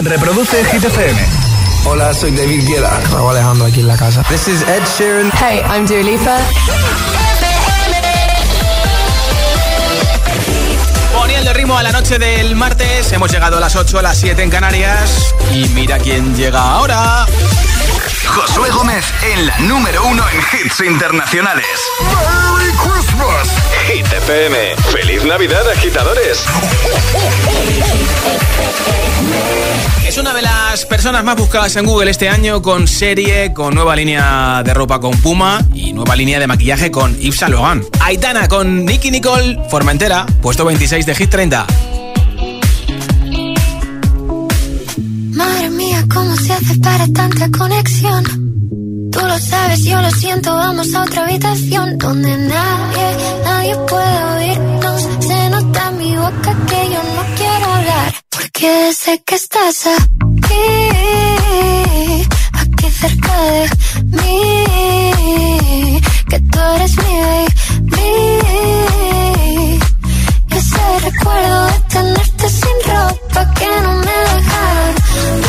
Reproduce Hit FM. Hola, soy David Guetta. Raúl Alejandro aquí en la casa. This is Ed Sheeran. Hey, I'm Dua Lipa. Poniendo el ritmo a la noche del martes, hemos llegado a las 8, a las 7 en Canarias. Y mira quién llega ahora. Josué Gómez en la número uno en hits internacionales. ¡Merry Christmas! Hit FM. ¡Feliz Navidad, agitadores! Es una de las personas más buscadas en Google este año con serie, con nueva línea de ropa con Puma y nueva línea de maquillaje con Yves Saint Laurent. Aitana con Nicky Nicole, Formentera, puesto 26 de Hit 30. ¿Cómo se hace para tanta conexión? Tú lo sabes, yo lo siento, vamos a otra habitación donde nadie, nadie puede oírnos. Se nota en mi boca que yo no quiero hablar, porque sé que estás aquí, aquí cerca de mí, que tú eres mi baby. Y ese recuerdo de tenerte sin ropa que no me dejaron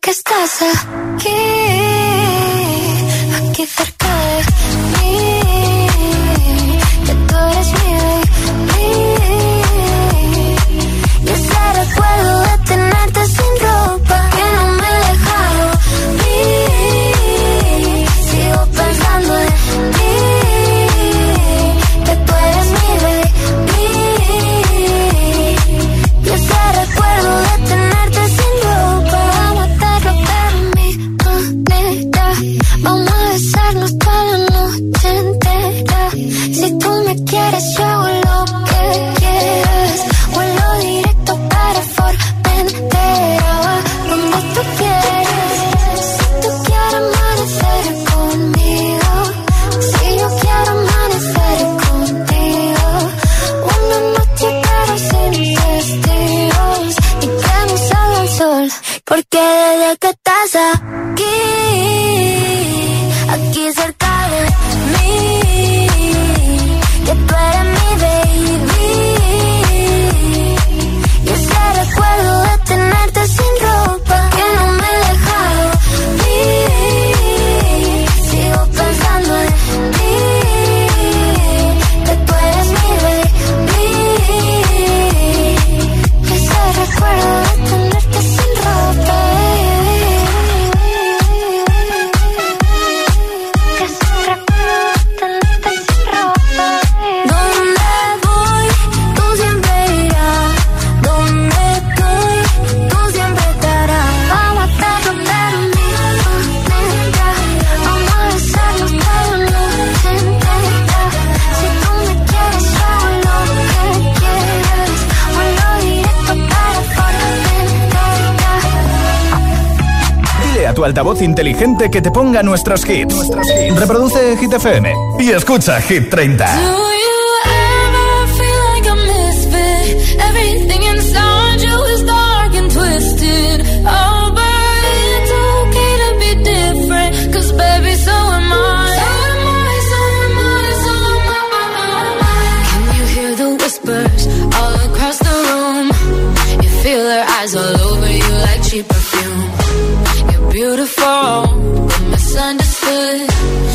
que estás aquí, tu altavoz inteligente que te ponga nuestros hits. Reproduce Hit FM y escucha Hit 30. Do you ever feel like a misfit? Everything inside you is dark and twisted. Oh, but it's okay to be different. Cause baby, so am I. So am I, so am I, so am I. Can you hear the whispers all across the room? You feel their eyes all over you like. You're beautiful, misunderstood.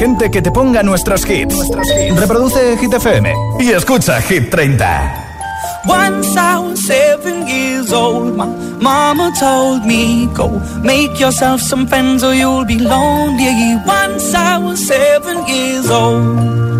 Inteligente que te ponga nuestros hits. Reproduce Hit FM y escucha Hit 30. Once I was seven years old, my mama told me, Go make yourself some friends or you'll be lonely. Once I was seven years old.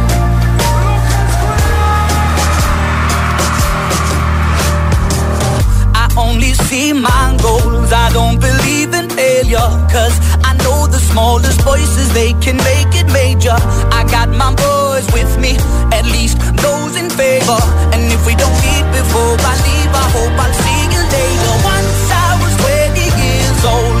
See my goals. I don't believe in failure. Cause I know the smallest voices, they can make it major. I got my boys with me, at least those in favor. And if we don't meet before I leave, I hope I'll see you later. Once I was 20 years old,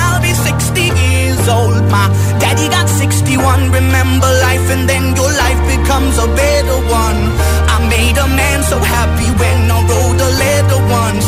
60 years old. My daddy got 61. Remember life, and then your life becomes a better one. I made a man so happy when I wrote a letter once.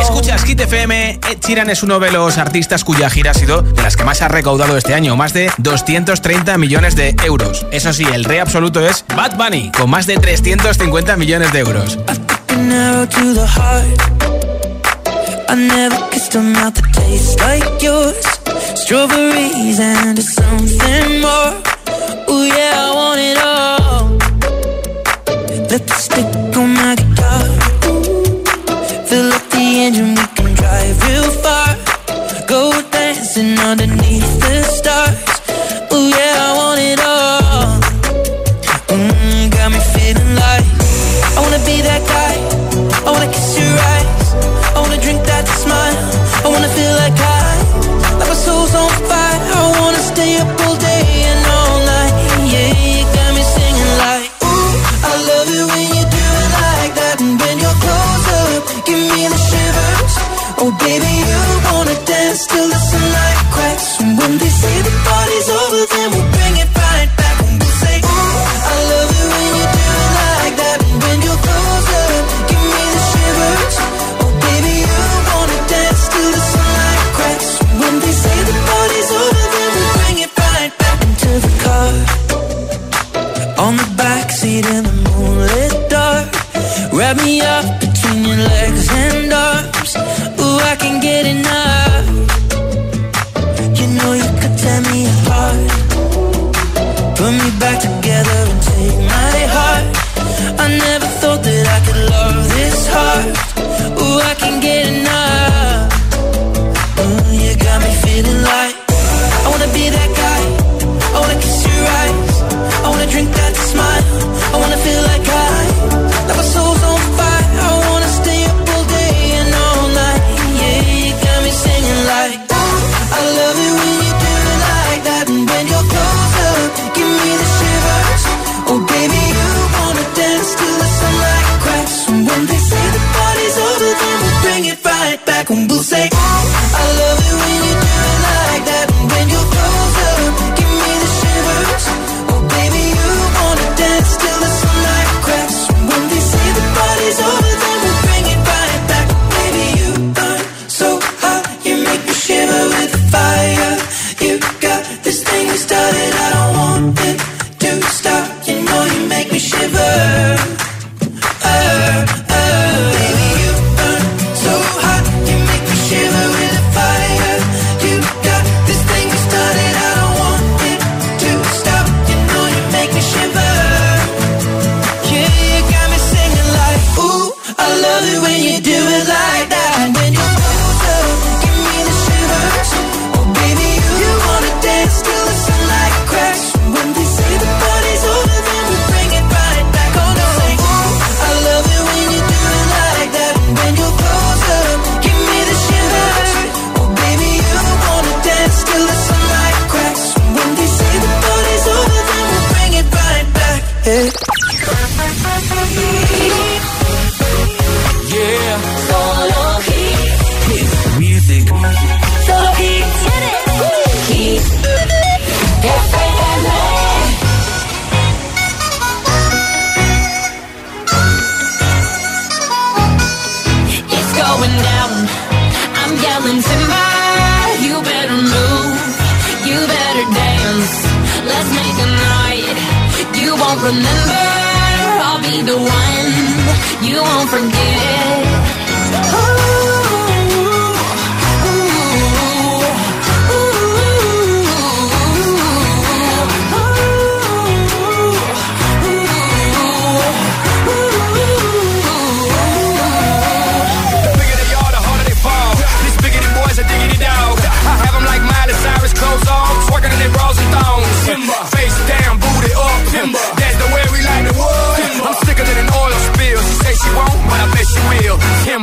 Escuchas Hit FM, Ed Sheeran es uno de los artistas cuya gira ha sido de las que más ha recaudado este año, más de 230 millones de euros. Eso sí, el rey absoluto es Bad Bunny, con más de 350 millones de euros. Fill up the engine, we can drive real far. Go dancing underneath the stars. Oh yeah, I want it all. Mm, got me feeling like I wanna be that guy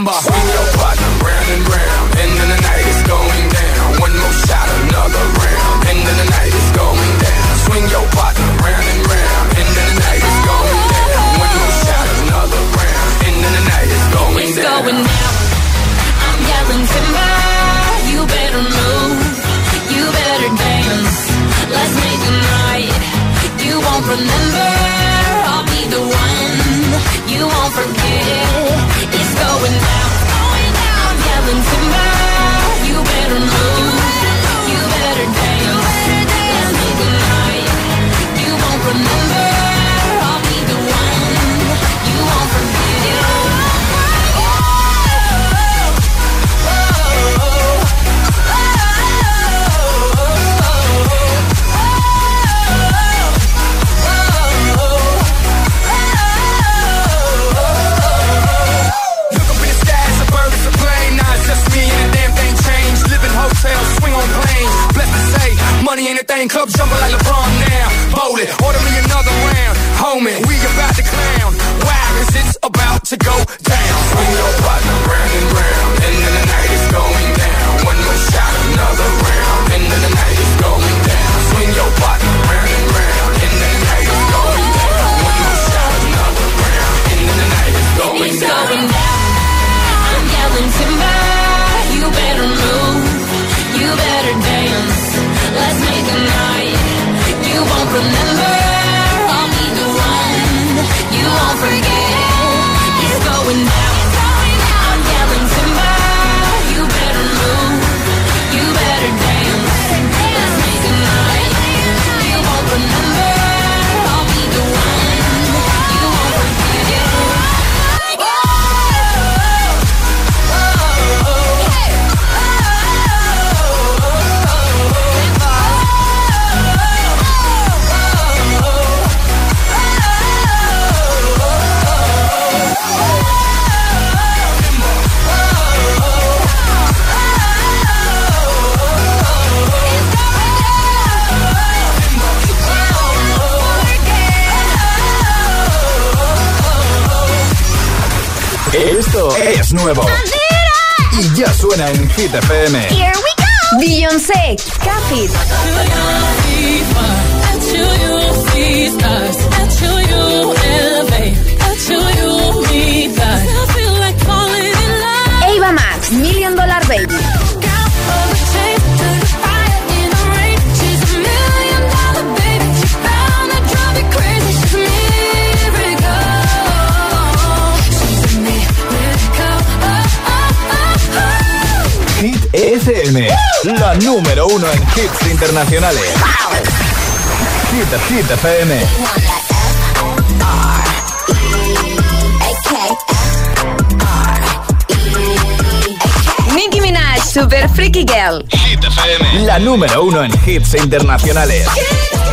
number. En Hit FM. Here we go. Beyoncé, Capit. FM, la número uno en hits internacionales. Hit, Hit FM. Nicki Minaj, Super Freaky Girl. Hit FM, la número uno en hits internacionales.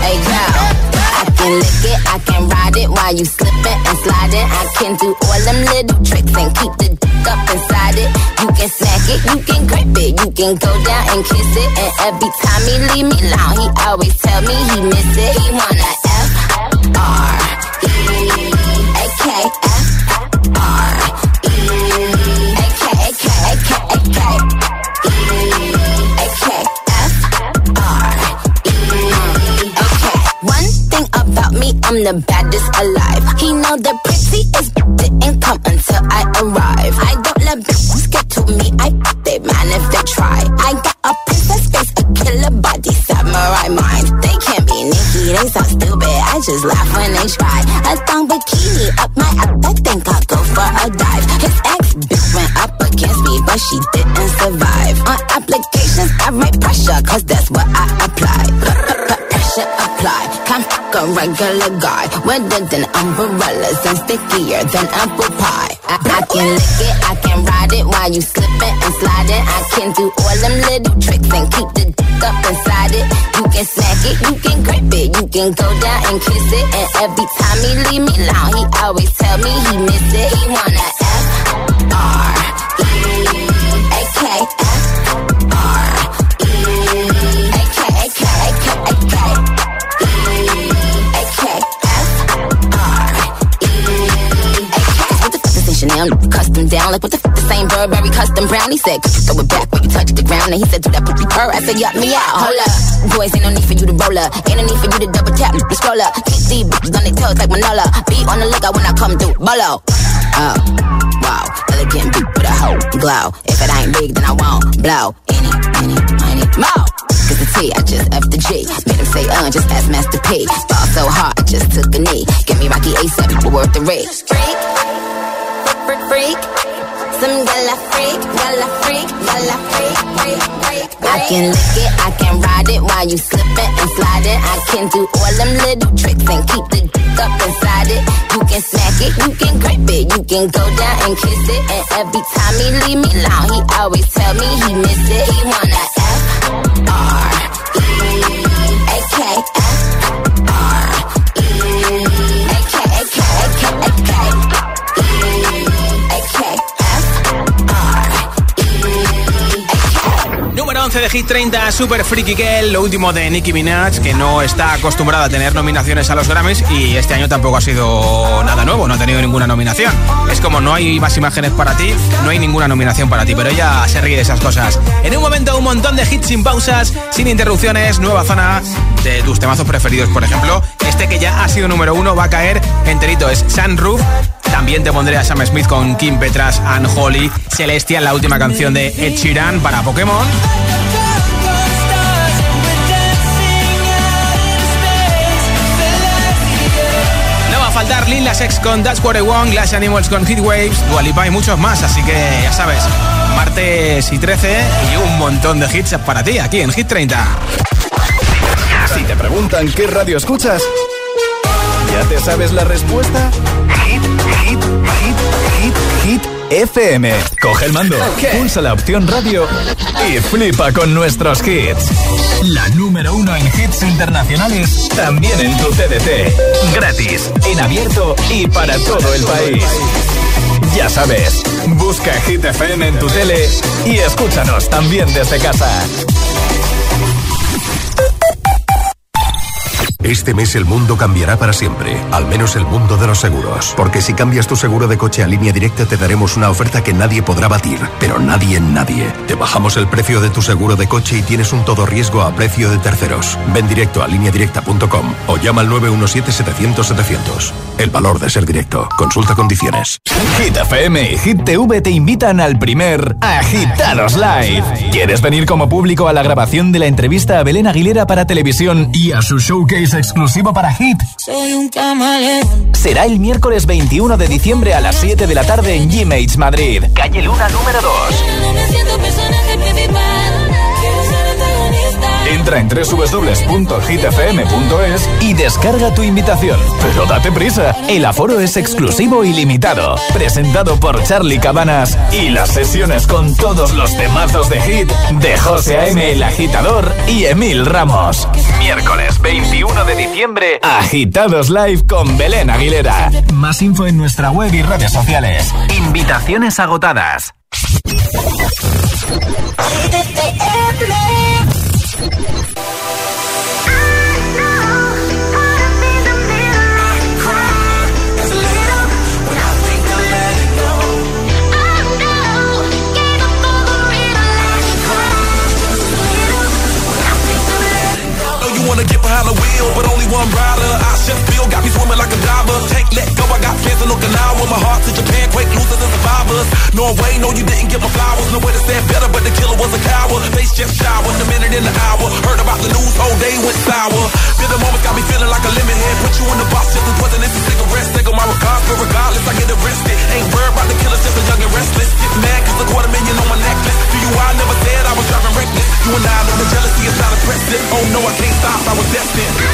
Hey girl, I can lick it, I can ride it while you slipping and sliding. I can do all them little tricks and keep the dick up inside it. You can snack it, you can grip it, you can go down and kiss it. And every time he leave me alone, he always tell me he miss it. He wanna F R E A K F R E A K A K A K A K E A K F R One thing about me, I'm the baddest alive. Bitches get to me. I they man if they try. I got a princess face, a killer body, samurai mind. They can't be Nicki, they so stupid. I just laugh when they try. A thong bikini up my ass. I think I'll go for a dive. His ex bitch went up against me, but she didn't survive. On applications, I write pressure, cause that's what I apply. Pressure apply. Regular guy. Wetter than umbrellas and stickier than apple pie. I, I can lick it, I can ride it while you slipping and sliding. I can do all them little tricks and keep the dick up inside it. You can smack it, you can grip it, you can go down and kiss it. And every time he leave me alone, he always tell me he miss it. He wanna F R E A K F down? Like what the fuck the same Burberry custom brown? He said, throw it back when you touch the ground. And he said, do that pussy purr. I said, yup me out. Hold up. Boys, ain't no need for you to roll up. Ain't no need for you to double tap. The scroll up. Keep these bitches on their toes like Manolo. Be on the lookout when I come through. Bolo. Oh, wow. Elegant beat with a hoe glow. If it ain't big, then I won't blow. Any, any, any, more. Cause the T, I just F the G. Made him say, uh, just ask Master P. Fall so hard, I just took a knee. Give me Rocky A7, but worth the risk. Freak, freak, freak. Some gala freak, gala freak, gala freak, freak, freak. I can lick it, I can ride it while you slipping and sliding. I can do all them little tricks and keep the dick up inside it. You can smack it, you can grip it, you can go down and kiss it. And every time he leave me alone, he always tell me he miss it. He wanna F R E A K F 11 de Hit 30 Super Freaky Girl, lo último de Nicki Minaj, que no está acostumbrada a tener nominaciones a los Grammys y este año tampoco ha sido nada nuevo, no ha tenido ninguna nominación. Es como no hay más imágenes para ti, no hay ninguna nominación para ti, pero ella se ríe de esas cosas. En un momento, un montón de hits sin pausas, sin interrupciones, nueva zona de tus temazos preferidos, por ejemplo. Este que ya ha sido número uno va a caer enterito, es Sunroof. También te pondré a Sam Smith con Kim Petras and Holly, Celestial, la última canción de Ed Sheeran para Pokémon. Lil Las X con That's What I Want, Glass Animals con Heat Waves, Dualipa y muchos más, así que ya sabes, martes y 13 y un montón de hits para ti aquí en Hit 30. Si te preguntan qué radio escuchas, ¿ya te sabes la respuesta? FM. Coge el mando, pulsa la opción radio y flipa con nuestros hits. La número uno en hits internacionales, también en tu TDT. Gratis, en abierto y para todo el país. Ya sabes, busca Hit FM en tu tele y escúchanos también desde casa. Este mes el mundo cambiará para siempre, al menos el mundo de los seguros. Porque si cambias tu seguro de coche a línea directa te daremos una oferta que nadie podrá batir, pero nadie en nadie. Te bajamos el precio de tu seguro de coche y tienes un todo riesgo a precio de terceros. Ven directo a lineadirecta.com o llama al 917-700-700. El valor de ser directo. Consulta condiciones. Hit FM y Hit TV te invitan al primer Agitados Live. ¿Quieres venir como público a la grabación de la entrevista a Belén Aguilera para televisión y a su showcase exclusivo para Hit? Soy un camaleón. Será el miércoles 21 de diciembre a las 7 de la tarde en G-Mates Madrid. Calle Luna número 2. Entra en www.hitfm.es y descarga tu invitación. Pero date prisa, el aforo es exclusivo y limitado. Presentado por Charlie Cabanas y las sesiones con todos los temazos de hit de José A.M. el Agitador y Emil Ramos. Miércoles 21 de diciembre, Agitados Live con Belén Aguilera. Más info en nuestra web y redes sociales. Invitaciones agotadas. Only one rider. I just feel got me swimming like a diver. Can't let go, I got plans in Okinawa. My heart to Japan, quake losers and survivors. Norway, no, you didn't get my flowers. No way to stand better, but the killer was a coward. Face just showered, a minute in the hour. Heard about the news, whole day went sour. Feel the moments got me feeling like a lemon head. Put you in the box just as wasn't this a cigarette. Take on my regards, but regardless, I get arrested. Ain't worried about the killers, just a young and restless. Get mad cause a quarter million on my necklace. Do you, I never said I was driving reckless. You and I know the jealousy is not impressive. Oh no, I can't stop, I was destined.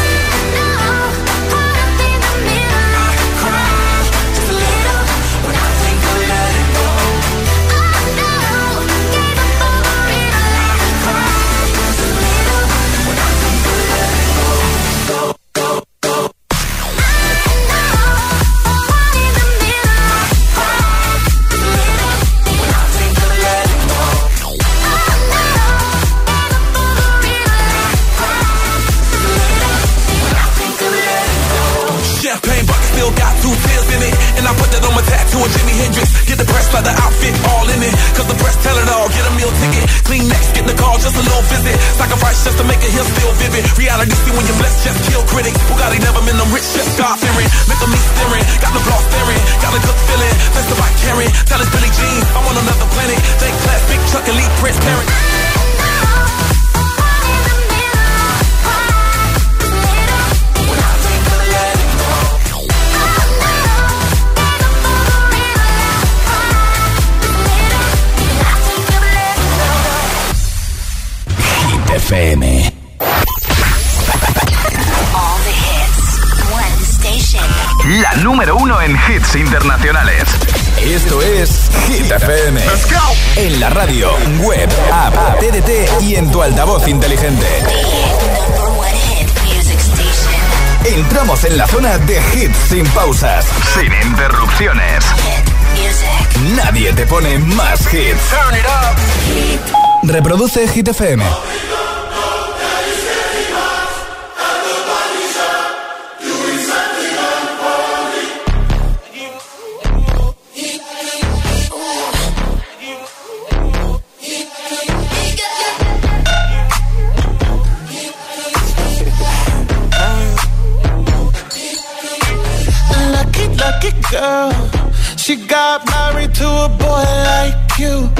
turn it up. Reproduce Hit FM. Girl, she got married to a boy like you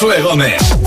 Josué Gómez.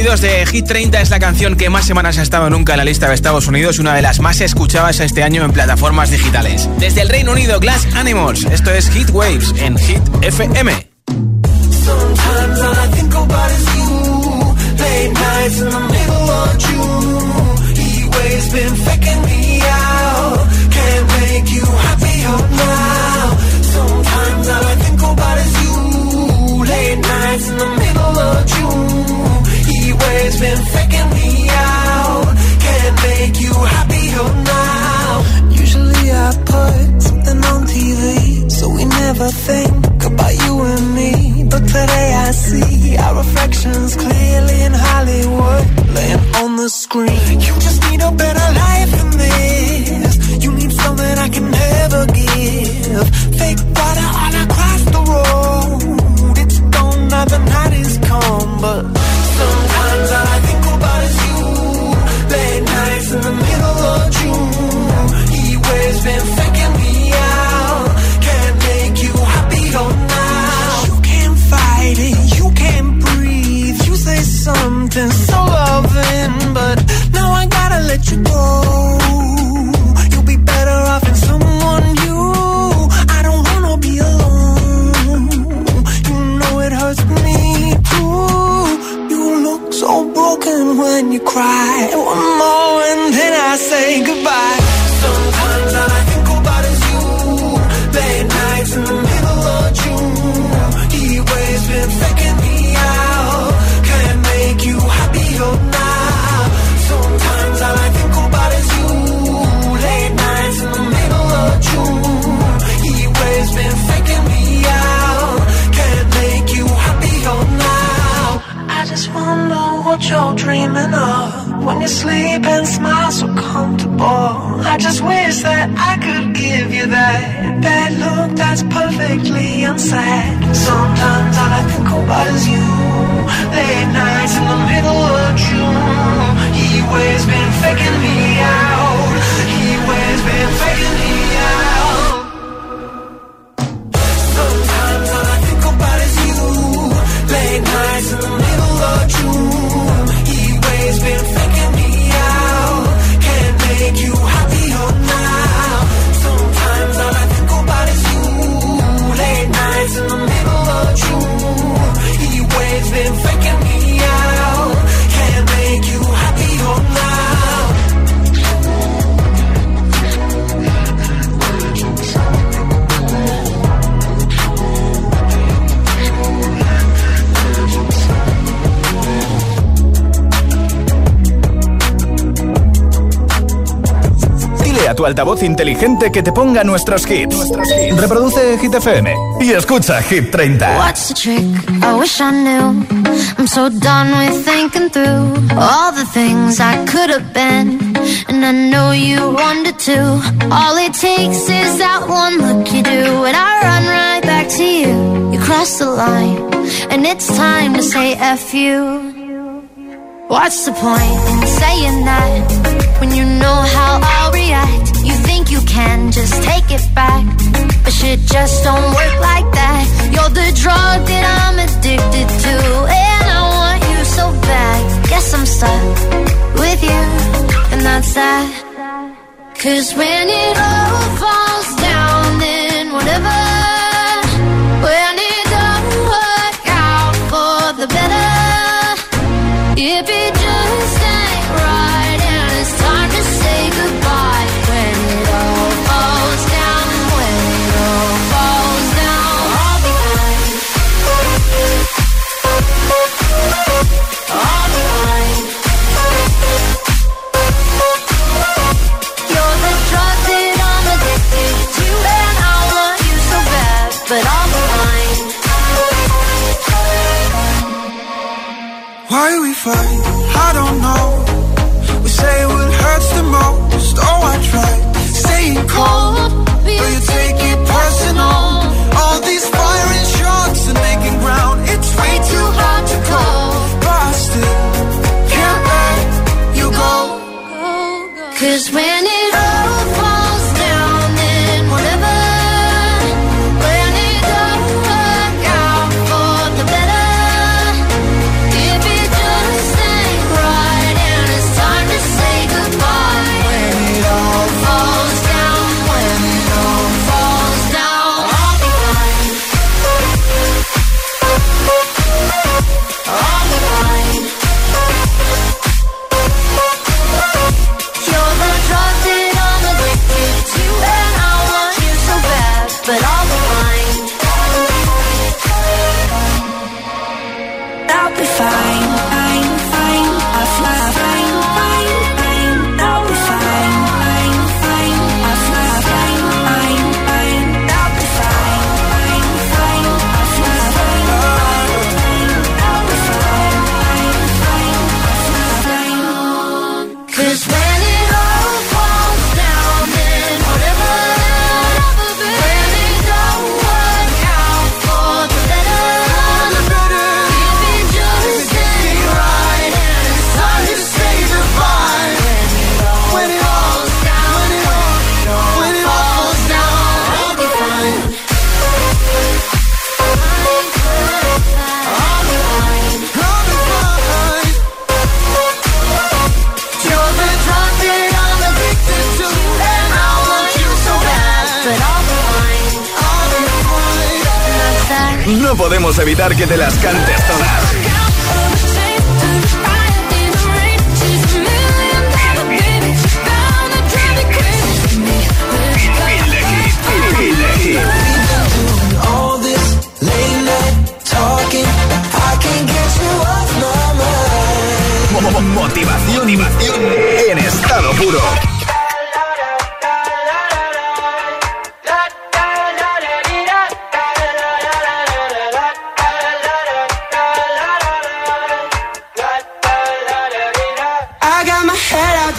22 de Hit 30 es la canción que más semanas ha estado nunca en la lista de Estados Unidos y una de las más escuchadas este año en plataformas digitales. Desde el Reino Unido, Glass Animals. Esto es Hit Waves en Hit FM. Been faking me out. Can't make you happier now. Usually I put something on TV, so we never think about you and me. But today I see our reflections clearly in Hollywood, laying on the screen. You just need a better that's perfectly unsaid. Sometimes all I think about is you. Late nights in the middle of June. He always been faking me out. He always been faking tu altavoz inteligente que te ponga nuestros hits. Reproduce Hit FM y escucha Hit 30. What's the trick? I wish I knew. I'm so done with thinking through all the things I could have been. And I know you wanted to. All it takes is that one look you do. And I run right back to you. You cross the line. And it's time to say F you. What's the point in saying that when you know how I'll react? You think you can just take it back, but shit just don't work like that. You're the drug that I'm addicted to, and I want you so bad. Guess I'm stuck with you, and that's that. Cause when it all falls down, then whatever. When it don't work out for the better. If fight. I don't know.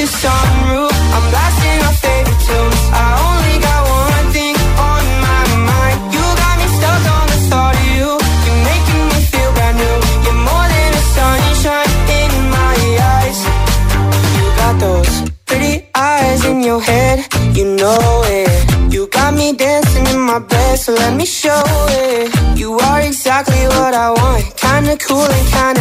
the sunroof. I'm blasting our favorite tunes. I only got one thing on my mind. You got me stuck on the thought of you. You're making me feel brand new. You're more than sunshine in my eyes. You got those pretty eyes in your head. You know it. You got me dancing in my bed, so let me show it. You are exactly what I want. Kinda cool and kinda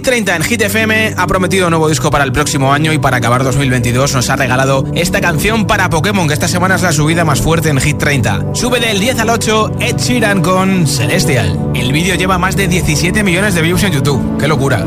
Hit 30 en Hit FM. Ha prometido un nuevo disco para el próximo año y para acabar 2022 nos ha regalado esta canción para Pokémon, que esta semana es la subida más fuerte en Hit 30. Sube del 10 al 8 Ed Sheeran con Celestial. El vídeo lleva más de 17 millones de views en YouTube. ¡Qué locura!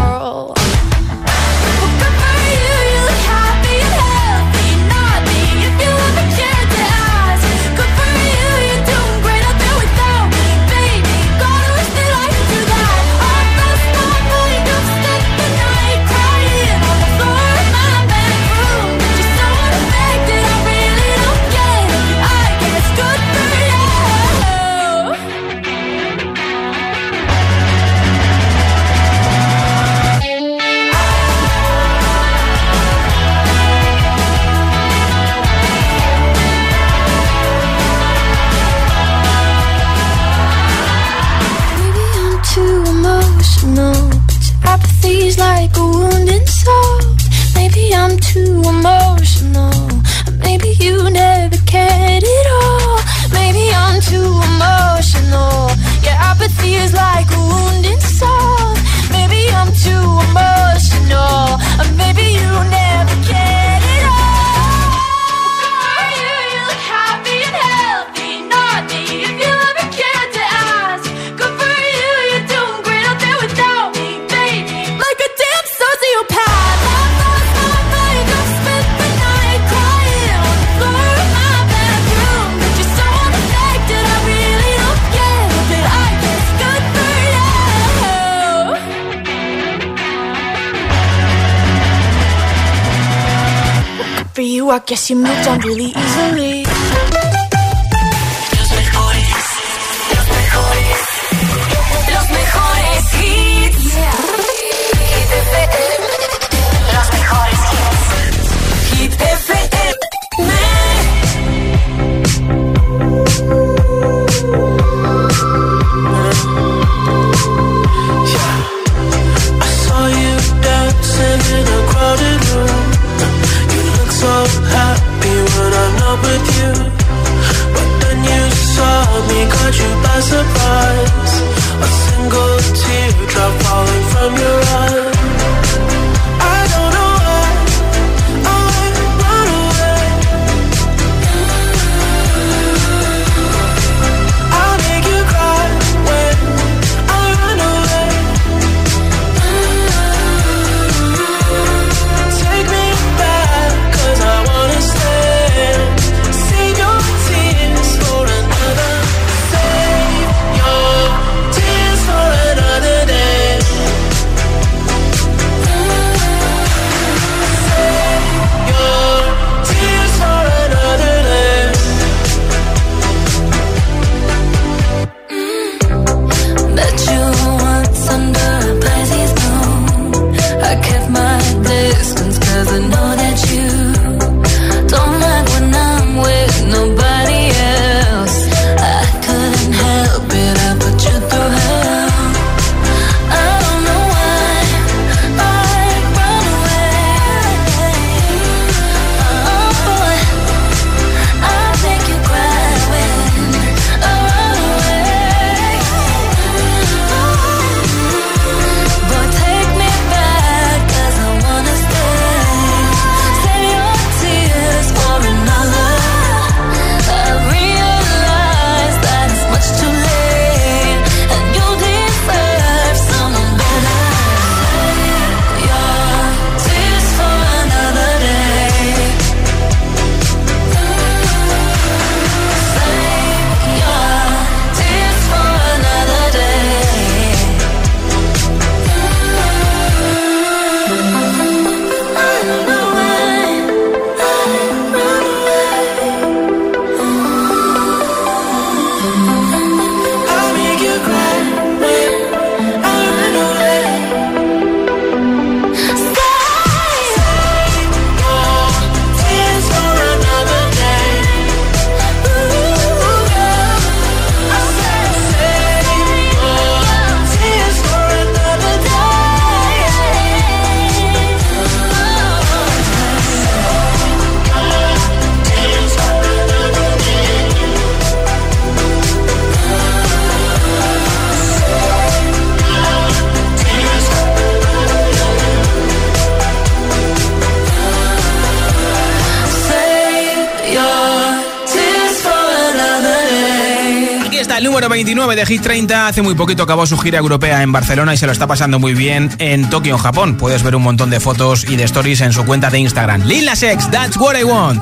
too emotional. Maybe you never cared at all. Maybe I'm too emotional. Your apathy is like a wounded soul. Maybe I'm too emotional. Maybe you never. you, I guess you moved on really easily. surprise. A single teardrop falling from your eyes. Hit 30. Hace muy poquito acabó su gira europea en Barcelona y se lo está pasando muy bien en Tokio, Japón. Puedes ver un montón de fotos y de stories en su cuenta de Instagram. Lil Nas X, that's what I want.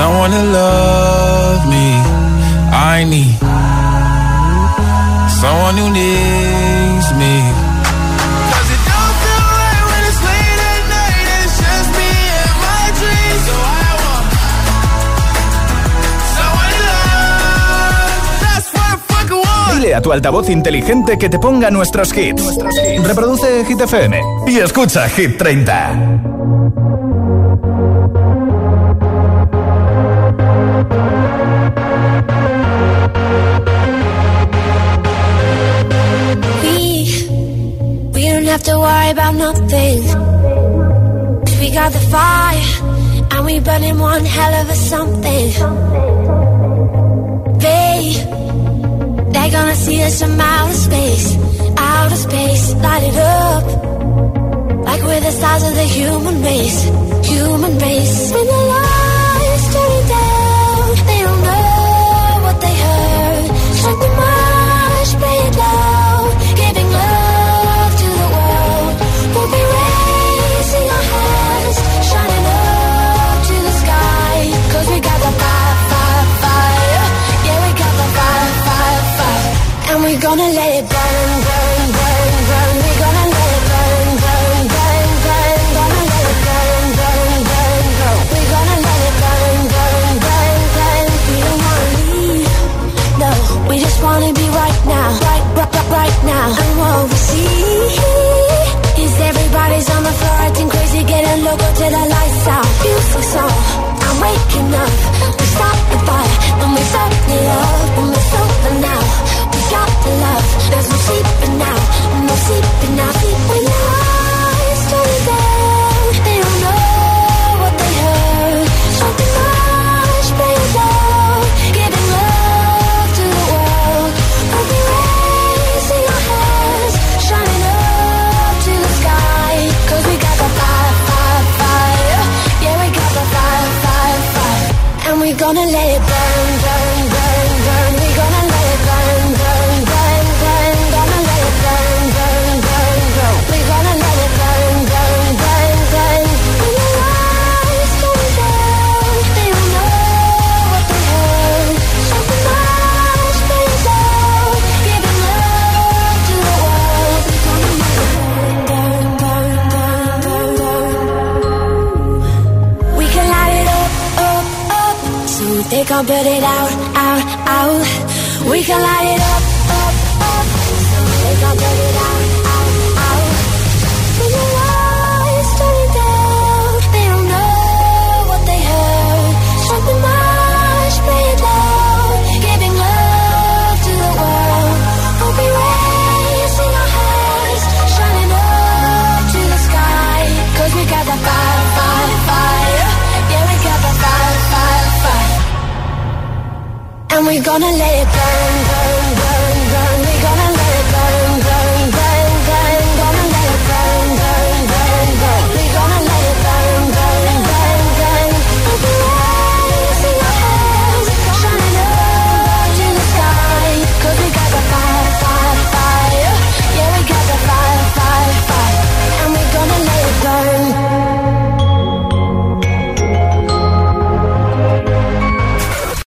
someone love me. I need someone who needs me. Dile a tu altavoz inteligente que te ponga nuestros hits. Reproduce Hit FM y escucha Hit 30. Have to worry about nothing. we got the fire, and we burning one hell of a something. They, they're gonna see us from outer space, outer space, light it up. Like we're the stars of the human race, human race. The gonna let it burn, burn, burn, burn. We're gonna let it burn, burn, burn, burn. Gonna let it burn, burn, burn, burn. We're gonna let it burn, burn, burn, burn. We don't wanna leave. No, we just wanna be right now, right, right, right, right now. And what we see is everybody's on the floor acting crazy, getting loco till the lights out. Music song, I'm waking up. We stop the fire, and we start it up, no sleeping